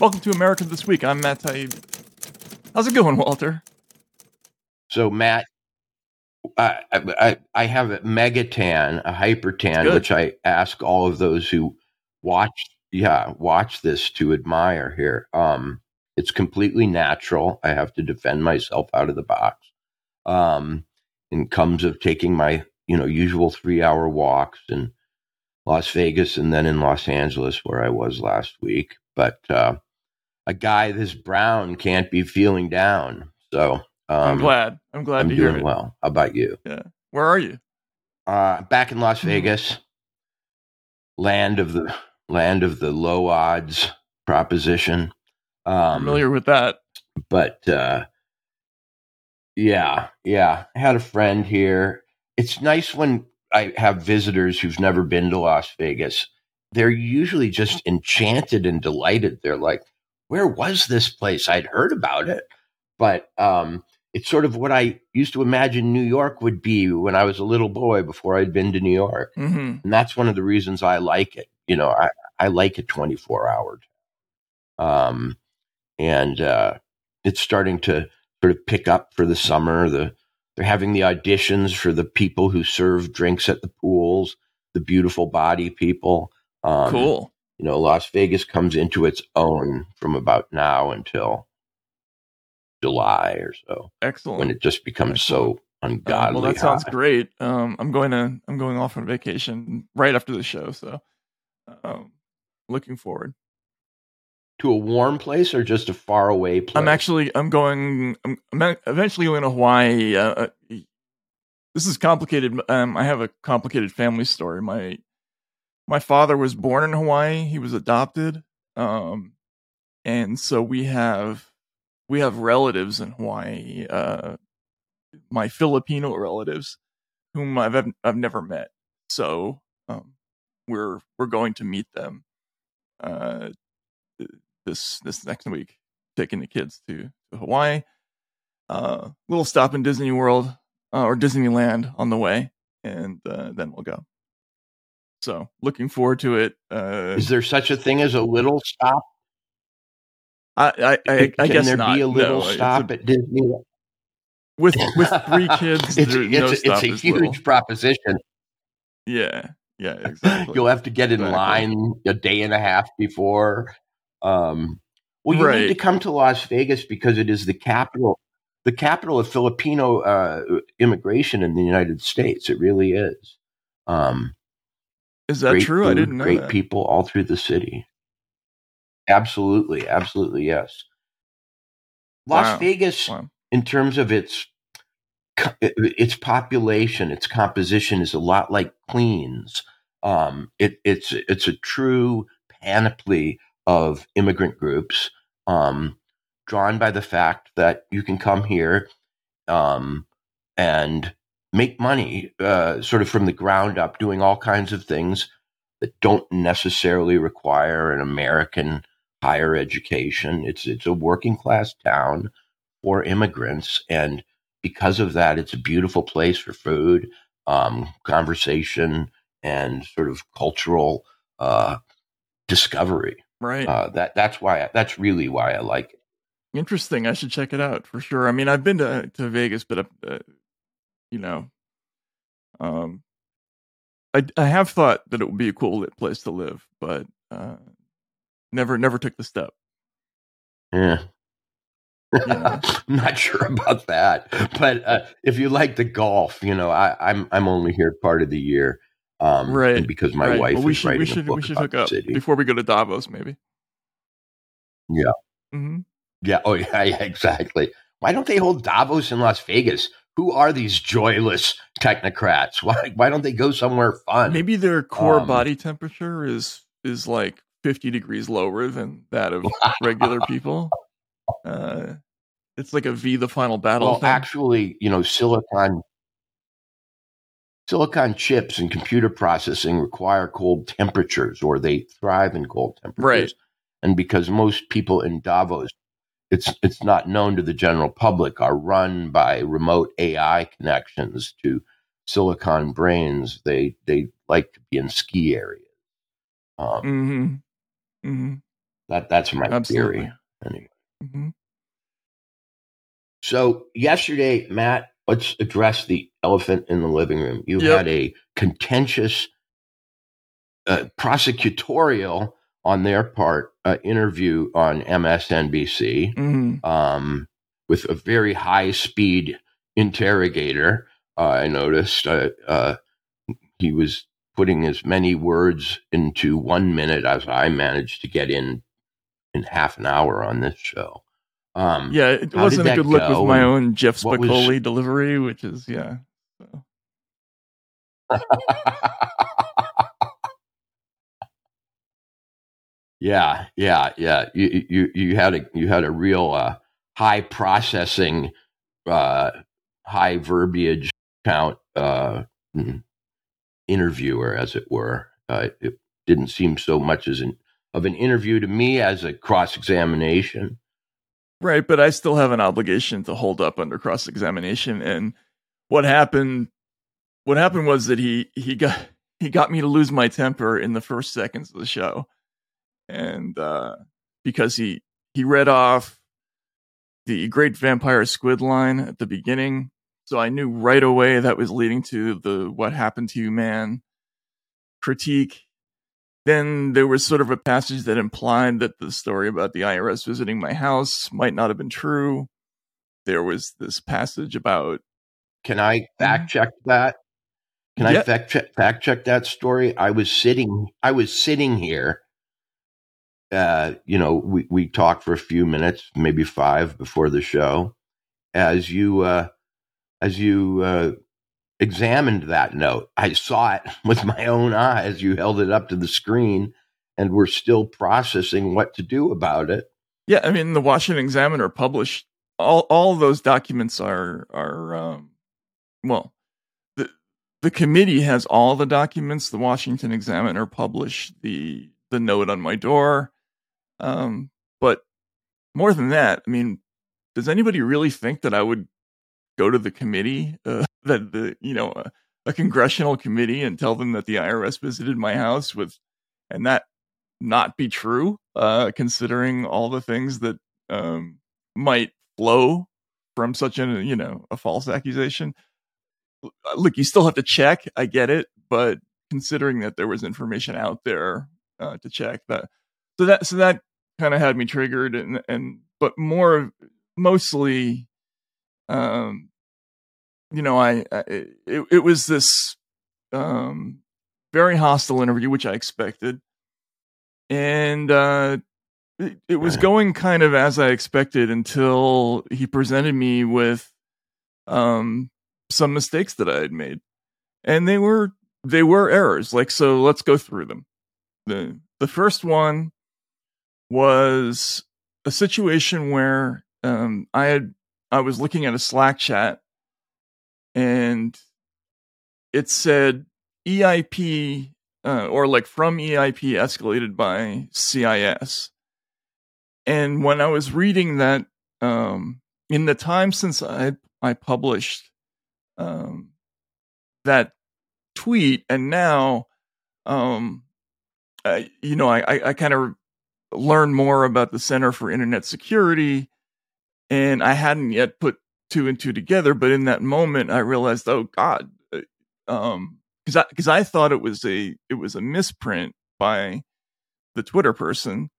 Welcome to America This Week. I'm Matt Taibbi. How's it going, Walter? So, Matt, I, I, I have a megatan, a hypertan, which I ask all of those who watch, yeah, watch this to admire here. Um, it's completely natural. I have to defend myself out of the box. Um, and comes of taking my, you know, usual three hour walks in Las Vegas and then in Los Angeles, where I was last week. But uh, a guy this brown can't be feeling down. So um, I'm glad. I'm glad I'm to hear doing it. well. How about you? Yeah. Where are you? Uh, back in Las Mhm. Vegas, land of the land of the low odds proposition. Um, Familiar with that? but uh, yeah, yeah. I had a friend here. It's nice when I have visitors who've never been to Las Vegas. They're usually just enchanted and delighted. They're like, "Where was this place? I'd heard about it, but um, it's sort of what I used to imagine New York would be when I was a little boy before I'd been to New York." hmm and that's one of the reasons I like it. You know, I I like a 24 hour. Um, and uh, it's starting to sort of pick up for the summer. The they're having the auditions for the people who serve drinks at the pools, the beautiful body people. Um, cool. You know, Las Vegas comes into its own from about now until July or so, Excellent. when it just becomes so Um, ungodly. well, that sounds great. Um, I'm going to I'm going off on vacation right after the show, so um, looking forward. To a warm place or just a far away place? I'm actually I'm going I'm, I'm eventually going to Hawaii. Uh, uh, this is complicated. Um, I have a complicated family story. My my father was born in Hawaii. He was adopted, um, and so we have we have relatives in Hawaii. Uh, my Filipino relatives, whom I've I've, never met. So um, we're we're going to meet them uh, this this next week, taking the kids to, to Hawaii. Uh, little stop in Disney World uh, or Disneyland on the way, and uh, then we'll go. So looking forward to it. Uh, Is there such a thing as a little stop? I I, I, I Can guess there not. be a little No, stop a- at Disney? with with three kids. it's, there, it's, no it's stop a huge little. proposition. Yeah, yeah, exactly. You'll have to get in Exactly. line a day and a half before. Um, well, you need to come to Las Vegas because it is the capital, the capital of Filipino uh, immigration in the United States. It really is. Um, is that great true? I didn't know Great that. people all through the city. Absolutely, absolutely, yes. Las Wow. Vegas, Wow. in terms of its its population, its composition is a lot like Queens. Um, it, it's it's a true panoply of immigrant groups, um, drawn by the fact that you can come here um, and make money, uh, sort of from the ground up, doing all kinds of things that don't necessarily require an American higher education. It's it's a working class town for immigrants, and because of that, it's a beautiful place for food, um, conversation, and sort of cultural uh, discovery. Right. Uh, that that's why I, that's really why I like it. Interesting. I should check it out for sure. I mean, I've been to to Vegas, but uh, you know, um, I I have thought that it would be a cool place to live, but uh, never never took the step. Yeah. Yeah. I'm not sure about that, but uh, if you like the golf, you know, I, I'm I'm only here part of the year, um, Right, and because my right. wife Well, we is should writing we a should book we should about hook up city. before we go to Davos, maybe. Yeah. Mm-hmm. Yeah. Oh, yeah. Yeah. Exactly. Why don't they hold Davos in Las Vegas? Who are these joyless technocrats? Why Why don't they go somewhere fun? Maybe their core Um, body temperature is is like 50 degrees lower than that of regular people. Uh, it's like a V the final battle. Well, thing. actually, you know, silicon silicon chips and computer processing require cold temperatures, or they thrive in cold temperatures. Right. And because most people in Davos, it's it's not known to the general public, are run by remote AI connections to silicon brains. They they like to be in ski areas. Um, hmm hmm That that's my Absolutely. theory. Anyway. hmm So yesterday, Matt, let's address the elephant in the living room. You Yep. had a contentious uh, prosecutorial on their part uh, interview on MSNBC hmm um, with a very high speed interrogator. Uh, I noticed uh, uh, he was putting as many words into one minute as I managed to get in in half an hour on this show. Um, Yeah, it wasn't a good look with my own Jeff what was- Spicoli delivery, which is yeah. So. yeah, yeah, yeah. You you you had a you had a real uh, high processing, uh, high verbiage count uh, mm, interviewer, as it were. Uh, it didn't seem so much as an of an interview to me as a cross examination. Right, but I still have an obligation to hold up under cross examination. And what happened? What happened was that he he got he got me to lose my temper in the first seconds of the show, and uh, because he he read off the Great Vampire Squid line at the beginning, so I knew right away that was leading to the "What Happened to You, Man" critique. Then there was sort of a passage that implied that the story about the IRS visiting my house might not have been true. There was this passage about Can I fact check that? Can Yeah. I fact check, fact check that story? I was sitting I was sitting here. Uh, you know, we, we talked for a few minutes, maybe five before the show, as you uh, as you uh, examined that note. I saw it with my own eyes. You held it up to the screen, and we're still processing what to do about it. yeah, I mean the Washington Examiner published all all those documents are are um, well the the committee has all the documents. The Washington Examiner published the the note on my door. Um, but more than that, I mean, does anybody really think that I would go to the committee, uh, that the you know a, a congressional committee, and tell them that the IRS visited my house with, and that not be true, uh, considering all the things that um, might flow from such a you know a false accusation. Look, you still have to check. I get it, but considering that there was information out there uh, to check that, so that so that kind of had me triggered, and and but more mostly, um, you know, I, I it, it was this um very hostile interview, which I expected, and uh, it, it was going kind of as I expected until he presented me with um some mistakes that I had made, and they were they were errors. Like so, let's go through them. the The first one was a situation where um, I had I was looking at a Slack chat, and it said EIP uh, or like from EIP escalated by CIS. And when I was reading that, um, in the time since I I published um, that tweet, and now, um, you know, I I, I kind of learned more about the Center for Internet Security, and I hadn't yet put two and two together. But in that moment, I realized, oh God, uh, um, because I because I thought it was a it was a misprint by the Twitter person,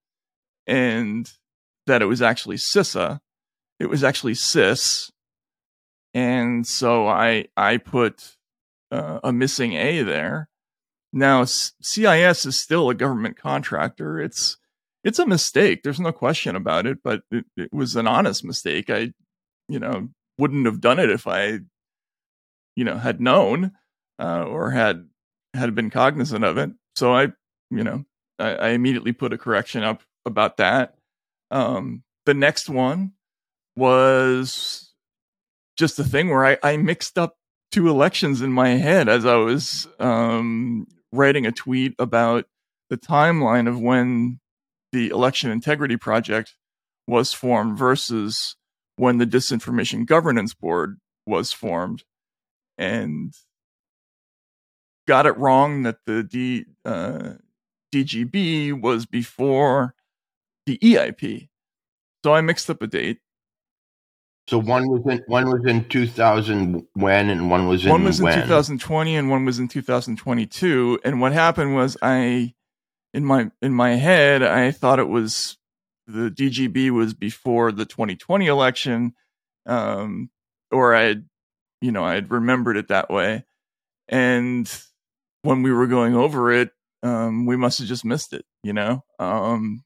and that it was actually CISA. It was actually CIS, and so I I put uh, a missing A there. Now CIS is still a government contractor. It's it's a mistake. There's no question about it, but it, it was an honest mistake. I, you know, wouldn't have done it if I, you know, had known uh, or had had been cognizant of it. So I, you know, I, I immediately put a correction up about that. Um, the next one was just a thing where I, I mixed up two elections in my head as I was um, writing a tweet about the timeline of when the Election Integrity Project was formed versus when the Disinformation Governance Board was formed, and got it wrong that the D, uh, DGB was before the EIP. So I mixed up a date. So one was in one was in 2000 when and one was in one was when? in 2020 and one was in 2022. And what happened was I, in my in my head, I thought it was the DGB was before the 2020 election, um, or I, had, you know, I had remembered it that way. And when we were going over it, um, we must have just missed it, you know. Um,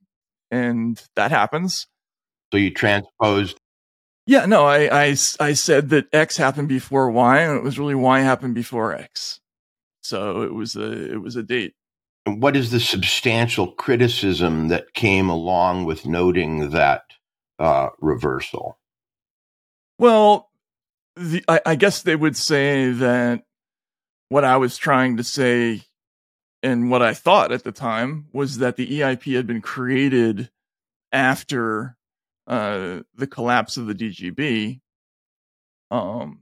and that happens. So you transposed. Yeah, no, I, I, I said that X happened before Y, and it was really Y happened before X. So it was a it was a date. What is the substantial criticism that came along with noting that uh, reversal? Well, the, I, I guess they would say that what I was trying to say and what I thought at the time was that the EIP had been created after uh, the collapse of the DGB. Um,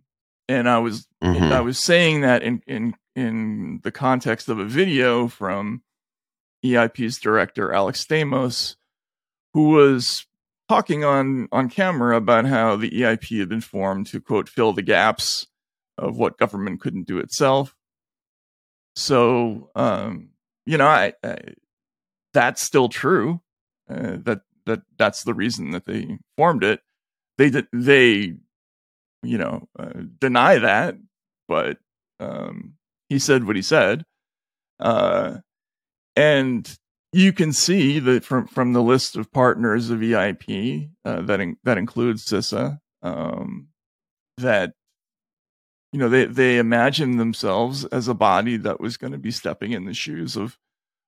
and I was Mhm. I was saying that in in in the context of a video from EIP's director Alex Stamos, who was talking on on camera about how the EIP had been formed to quote fill the gaps of what government couldn't do itself. So, um, you know, I, I that's still true. Uh, that that that's the reason that they formed it. They did they, you know, uh, deny that, but um, he said what he said, uh, and you can see that from from the list of partners of EIP uh, that in, that includes CISA, um, that you know they they imagined themselves as a body that was going to be stepping in the shoes of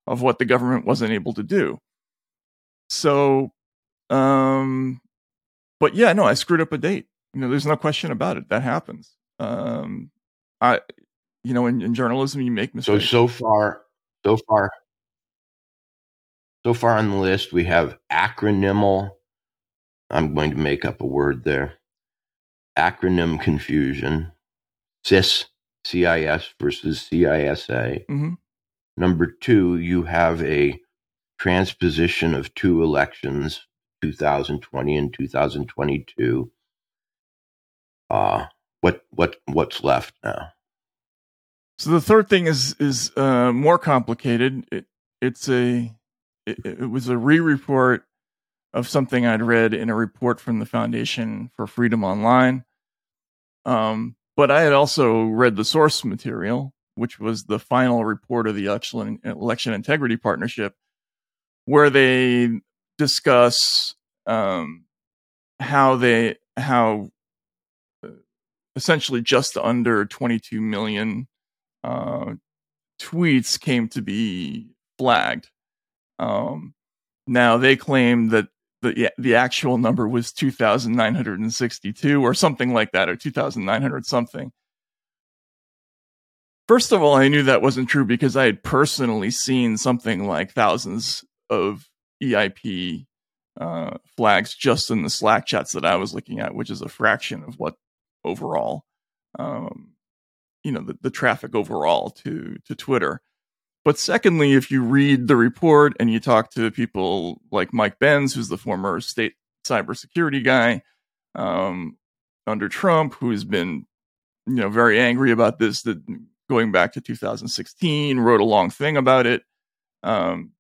of what the government wasn't able to do. So, um, but yeah, no, I screwed up a date. You know, there's no question about it. That happens. Um, I, you know, in, in journalism, you make mistakes. so so far, so far, so far on the list we have acronymal. I'm going to make up a word there. Acronym confusion. CIS, CIS versus CISA. hmm Number two, you have a transposition of two elections, 2020 and 2022. Uh, what what what's left now? So the third thing is is uh, more complicated. It, it's a it, it was a re-report of something I'd read in a report from the Foundation for Freedom Online. Um, but I had also read the source material, which was the final report of the election, integrity partnership, where they discuss um, how they how essentially just under 22 million uh, tweets came to be flagged. Um, now they claim that the the actual number was 2,962 or something like that, or 2,900 something. First of all, I knew that wasn't true because I had personally seen something like thousands of EIP uh, flags just in the Slack chats that I was looking at, which is a fraction of what overall, um, you know, the, the traffic overall to to Twitter. But secondly, if you read the report and you talk to people like Mike Benz, who's the former state cybersecurity guy um, under Trump, who's been, you know, very angry about this, that going back to 2016, wrote a long thing about it. Um,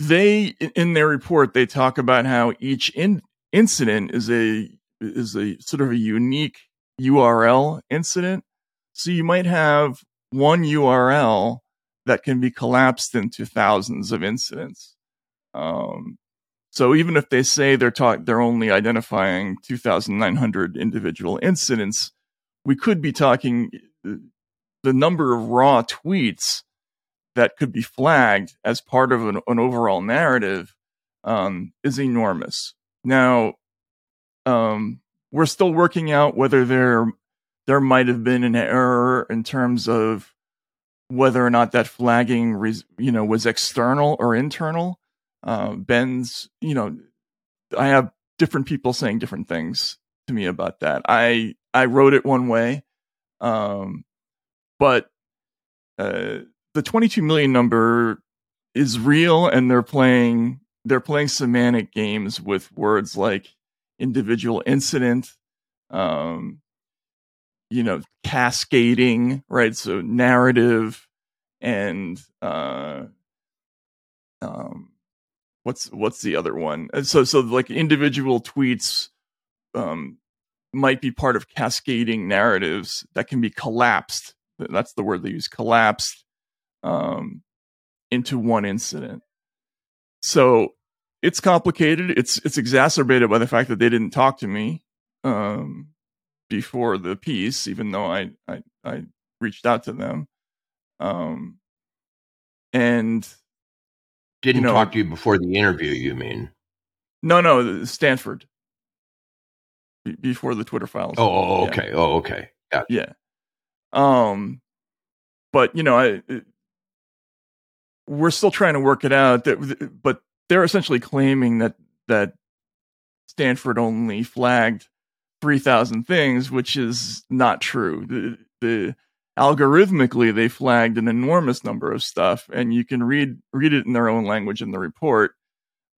they, in their report, they talk about how each in, incident is a is a sort of a unique URL incident. So you might have one URL that can be collapsed into thousands of incidents. Um, so even if they say they're talk, they're only identifying 2,900 individual incidents, we could be talking the number of raw tweets that could be flagged as part of an, an overall narrative um, is enormous. Now, um, we're still working out whether there there might have been an error in terms of whether or not that flagging, res, you know, was external or internal. Uh, Benz, you know, I have different people saying different things to me about that. I I wrote it one way, um, but uh, the 22 million number is real, and they're playing they're playing semantic games with words like individual incident, um, you know, cascading, right? So narrative and uh, um, what's what's the other one? So so like individual tweets um, might be part of cascading narratives that can be collapsed. That's the word they use, collapsed um, into one incident. So it's complicated. It's it's exacerbated by the fact that they didn't talk to me um, before the piece, even though I I, I reached out to them. Um, and didn't you know, talk to you before the interview. You mean? No, no, Stanford before the Twitter files. Oh, oh okay. Yeah. Oh, okay. Yeah. Yeah. Um, but you know, I, it, we're still trying to work it out. That, but they're essentially claiming that that Stanford only flagged three thousand things, which is not true. The, the algorithmically they flagged an enormous number of stuff, and you can read read it in their own language in the report.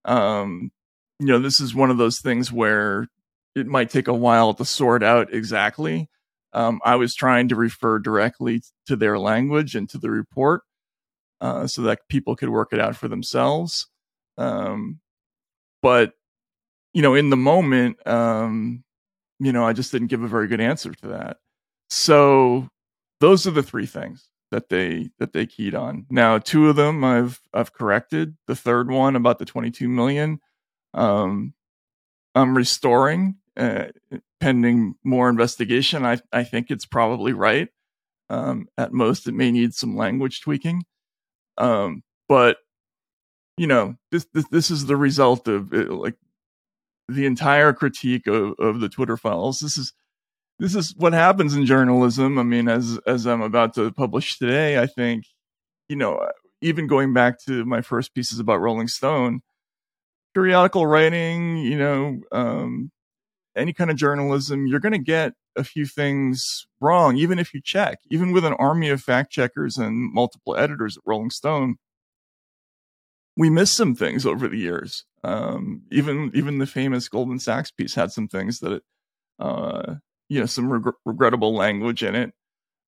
Um, you know, this is one of those things where it might take a while to sort out exactly. Um, I was trying to refer directly to their language and to the report uh, so that people could work it out for themselves. Um, but, you know, in the moment, um, you know, I just didn't give a very good answer to that. So those are the three things that they that they keyed on. Now, two of them I've I've corrected. The third one about the 22 million, um, I'm restoring uh, pending more investigation. I, I think it's probably right. Um, at most, it may need some language tweaking. Um, but you know, this, this, this is the result of it, uh, like the entire critique of, of the Twitter files. This is this is what happens in journalism. I mean, as as I'm about to publish today, I think you know, uh, even going back to my first pieces about Rolling Stone, periodical writing, you know, um, any kind of journalism, you're going to get a few things wrong, even if you check. Even with an army of fact checkers and multiple editors at Rolling Stone, we missed some things over the years. Um, even even the famous Goldman Sachs piece had some things that, uh, you know, some reg- regrettable language in it.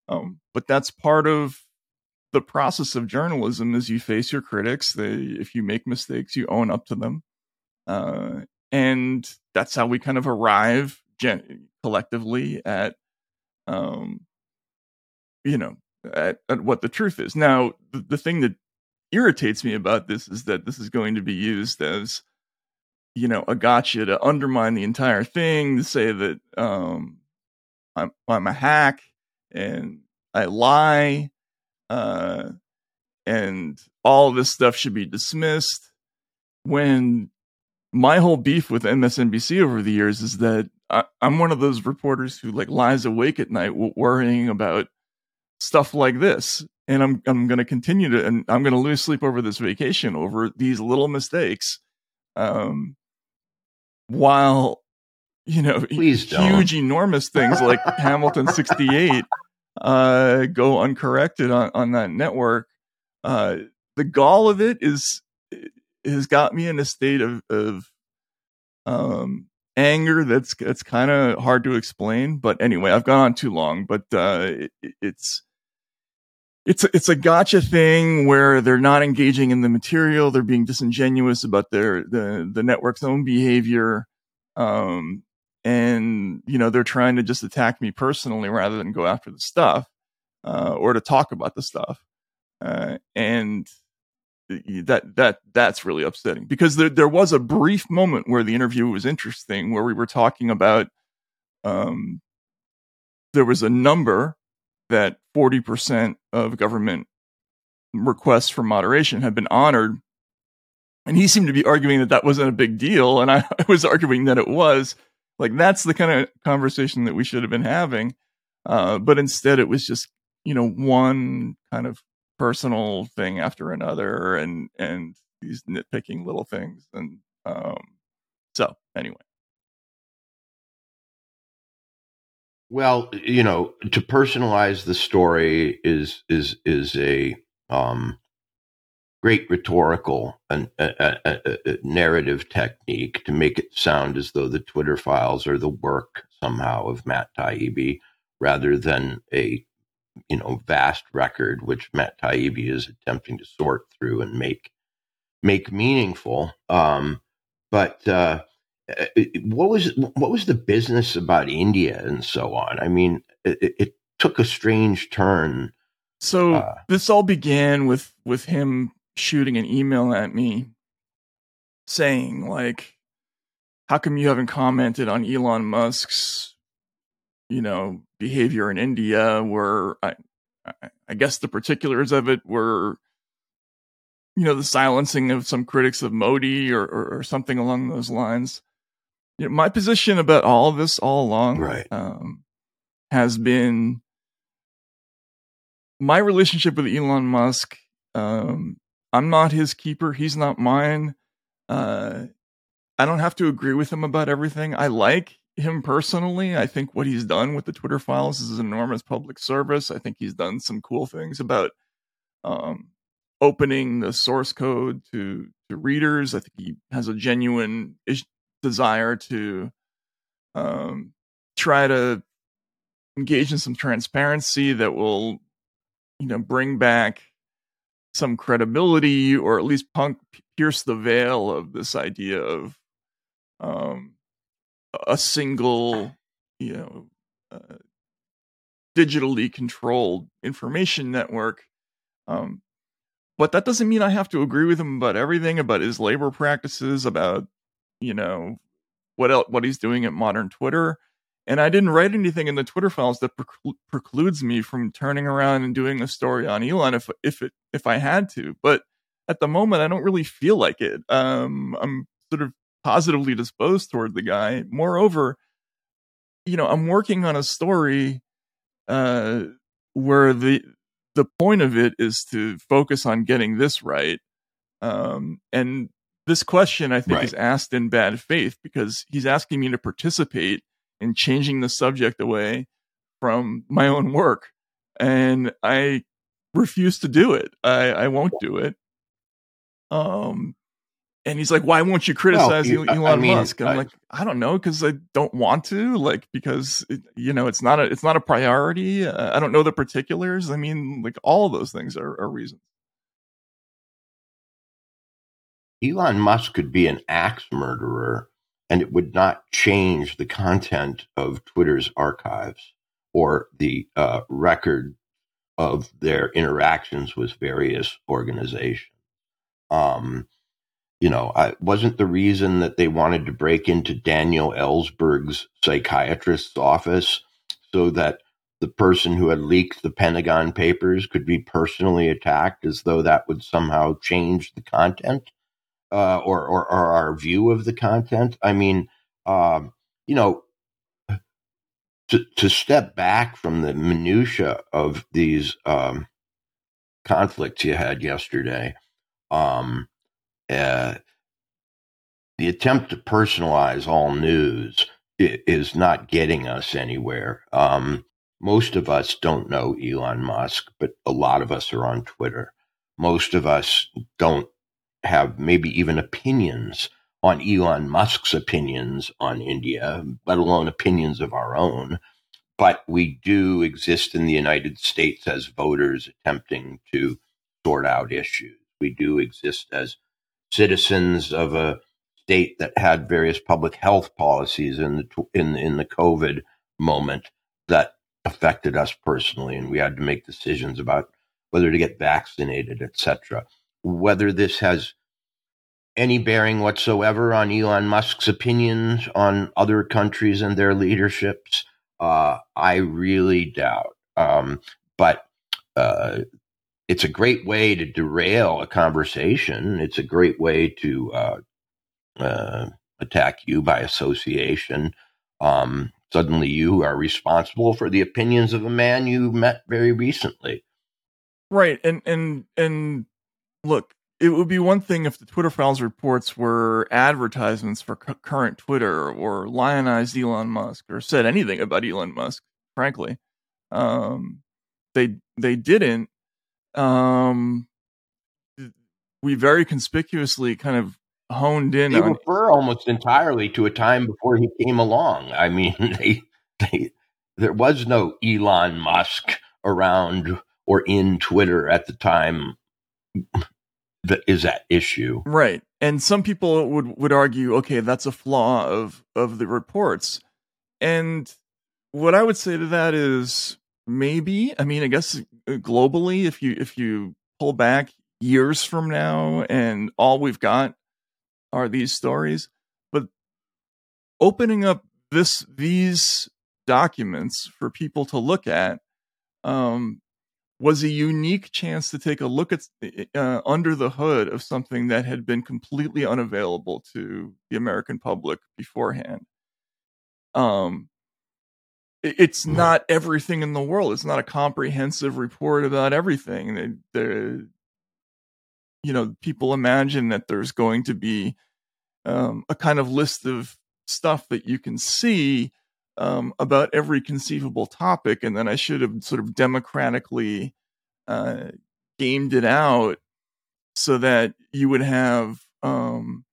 Um, but that's part of the process of journalism. Is you face your critics. They, if you make mistakes, you own up to them. Uh, and that's how we kind of arrive gen- collectively at um you know at, at, what the truth is now the, the thing that irritates me about this is that this is going to be used as you know a gotcha to undermine the entire thing to say that um i'm i'm a hack and i lie uh and all this stuff should be dismissed. When my whole beef with MSNBC over the years is that I, am one of those reporters who like lies awake at night worrying about stuff like this, and I'm I'm going to continue to, and I'm going to lose sleep over this vacation over these little mistakes, um, while you know Please huge don't. enormous things like Hamilton 68 uh, go uncorrected on on that network. Uh, the gall of it is has got me in a state of, of um, anger that's that's kind of hard to explain. But anyway, I've gone on too long. But uh, it, it's it's a, it's a gotcha thing where they're not engaging in the material. They're being disingenuous about their the the network's own behavior. Um, and you know they're trying to just attack me personally rather than go after the stuff uh, or to talk about the stuff. Uh, and that that that's really upsetting because there there was a brief moment where the interview was interesting where we were talking about um there was a number that 40% of government requests for moderation had been honored. And he seemed to be arguing that that wasn't a big deal and I, I was arguing that it was. Like that's the kind of conversation that we should have been having. Uh, but instead it was just you know one kind of personal thing after another and and these nitpicking little things and um so anyway well you know to personalize the story is is is a um great rhetorical and a, a, a narrative technique to make it sound as though the Twitter files are the work somehow of Matt Taibbi rather than a you know vast record which Matt Taibbi is attempting to sort through and make make meaningful. Um, but uh, uh what was what was the business about India and so on? I mean, it, it took a strange turn. So uh, this all began with with him shooting an email at me saying like how come you haven't commented on Elon Musk's you know behavior in India where I I guess the particulars of it were you know the silencing of some critics of Modi or or, or something along those lines. You know, my position about all of this all along right. um, has been my relationship with Elon Musk um, I'm not his keeper. He's not mine. Uh, I don't have to agree with him about everything. I like him personally. I think what he's done with the Twitter files is an enormous public service. I think he's done some cool things about um, opening the source code to to readers. I think he has a genuine desire to um, try to engage in some transparency that will, you know, bring back some credibility or at least punk pierce the veil of this idea of um, a single, you know, uh, digitally controlled information network. Um, but that doesn't mean I have to agree with him about everything about his labor practices, about you know what else, what he's doing at modern Twitter and I didn't write anything in the Twitter files that precludes me from turning around and doing a story on Elon if if it if I had to. But at the moment, I don't really feel like it. Um, I'm sort of positively disposed toward the guy. Moreover, you know, I'm working on a story uh, where the the point of it is to focus on getting this right. Um, and this question, I think, right. is asked in bad faith because he's asking me to participate in changing the subject away from my own work. And I refuse to do it. I, I won't do it. Um, and he's like, "Why won't you criticize well, Elon I mean, Musk?" I'm I, like, "I don't know, because I don't want to. Like, because it, you know, it's not a it's not a priority. Uh, I don't know the particulars. I mean, like all those things are, are reasons." Elon Musk could be an axe murderer and it would not change the content of Twitter's archives or the uh, record of their interactions with various organizations. Um, you know, I wasn't the reason that they wanted to break into Daniel Ellsberg's psychiatrist's office so that the person who had leaked the Pentagon Papers could be personally attacked as though that would somehow change the content uh, or, or, or our view of the content. I mean, um, you know, to to step back from the minutia of these um, conflicts you had yesterday, um, uh, the attempt to personalize all news is not getting us anywhere. Um, most of us don't know Elon Musk, but a lot of us are on Twitter. Most of us don't have maybe even opinions on Elon Musk's opinions on India, let alone opinions of our own. But we do exist in the United States as voters attempting to sort out issues. We do exist as citizens of a state that had various public health policies in the in in the COVID moment that affected us personally, and we had to make decisions about whether to get vaccinated, etc whether this has any bearing whatsoever on Elon Musk's opinions on other countries and their leaderships, uh, I really doubt. Um, but uh, it's a great way to derail a conversation. It's a great way to uh, uh attack you by association. Um, suddenly, you are responsible for the opinions of a man you met very recently. Right, and and and look, it would be one thing if the Twitter files reports were advertisements for cu- current Twitter or lionized Elon Musk or said anything about Elon Musk. Frankly, um, they they didn't. Um, we very conspicuously kind of honed in they on refer almost entirely to a time before he came along. I mean, they, they, there was no Elon Musk around or in Twitter at the time that is at issue. right. And some people would would argue, okay, that's a flaw of of the reports. And what I would say to that is maybe. I mean, I guess uh, globally, if you if you pull back years from now and all we've got are these stories, but opening up this these documents for people to look at um, was a unique chance to take a look at uh, under the hood of something that had been completely unavailable to the American public beforehand. Um, it's not everything in the world. It's not a comprehensive report about everything. The, the you know, people imagine that there's going to be um, a kind of list of stuff that you can see um, about every conceivable topic, and then I should have sort of democratically uh, gamed it out so that you would have, um,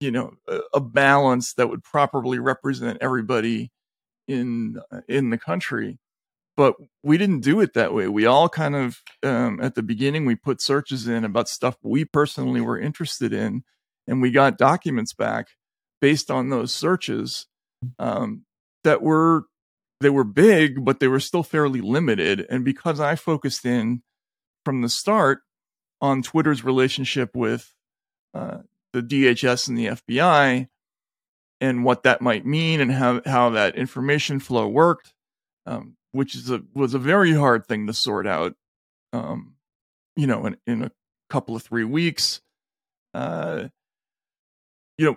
you know, a, a balance that would properly represent everybody in in the country. But we didn't do it that way. We all kind of um, at the beginning we put searches in about stuff we personally were interested in, and we got documents back based on those searches um, that were they were big, but they were still fairly limited. And because I focused in from the start on Twitter's relationship with uh, the DHS and the FBI and what that might mean and how, how that information flow worked, um, which is a, was a very hard thing to sort out, um, you know, in, in a couple of three weeks. Uh, you know,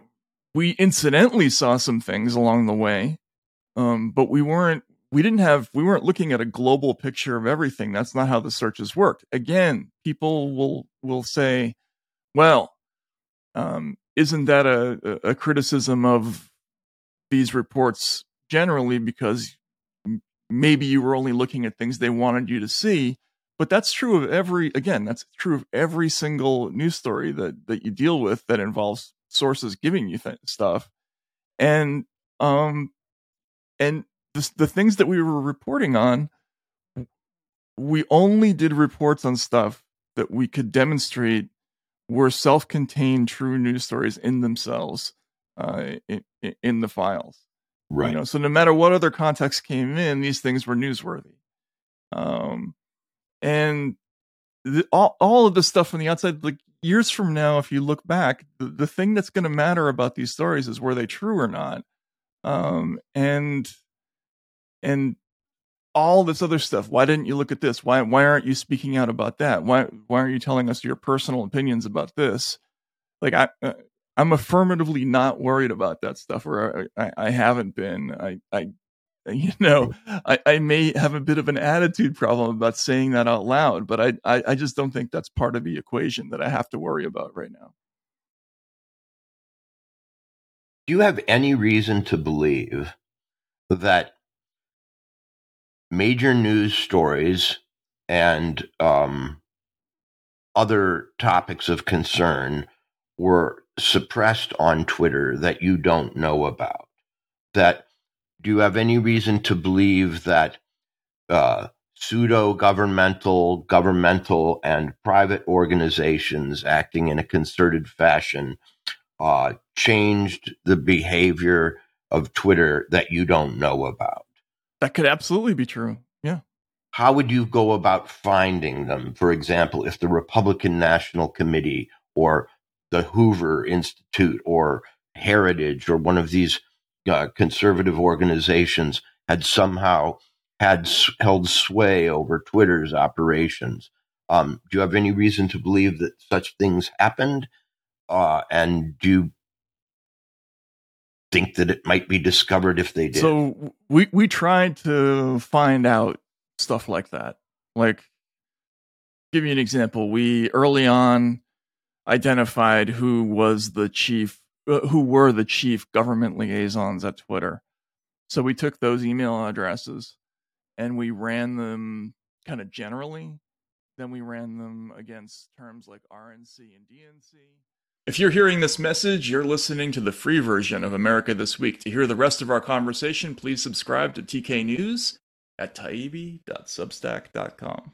we incidentally saw some things along the way, um, but we weren't we didn't have we weren't looking at a global picture of everything. That's not how the searches worked again people will will say well um, isn't that a, a criticism of these reports generally because maybe you were only looking at things they wanted you to see? But that's true of every again that's true of every single news story that that you deal with that involves sources giving you th- stuff. And um and the, the things that we were reporting on we only did reports on stuff that we could demonstrate were self-contained true news stories in themselves uh, in, in the files. Right. you know so no matter what other context came in these things were newsworthy. Um and the, all, all of the stuff on the outside like years from now if you look back the, the thing that's going to matter about these stories is were they true or not um and and all this other stuff why didn't you look at this? Why why aren't you speaking out about that? Why why aren't you telling us your personal opinions about this? Like i uh, i'm affirmatively not worried about that stuff or i, I haven't been. I i you know I, I may have a bit of an attitude problem about saying that out loud but I, I i just don't think that's part of the equation that i have to worry about right now Do you have any reason to believe that major news stories and um, other topics of concern were suppressed on Twitter that you don't know about? That do you have any reason to believe that uh, pseudo governmental, governmental, and private organizations acting in a concerted fashion uh, changed the behavior of Twitter that you don't know about? that could absolutely be true yeah How would you go about finding them? For example, if the Republican National Committee or the Hoover Institute or Heritage or one of these uh, conservative organizations had somehow had s- held sway over Twitter's operations. Um, do you have any reason to believe that such things happened? Uh, and do you think that it might be discovered if they did? So we we tried to find out stuff like that. Like give you an example, we early on identified who was the chief uh, who were the chief government liaisons at Twitter. So we took those email addresses and we ran them kind of generally then we ran them against terms like RNC and DNC. If you're hearing this message, you're listening to the free version of America This Week. To hear the rest of our conversation, please subscribe to TK News at taibbi.substack.com.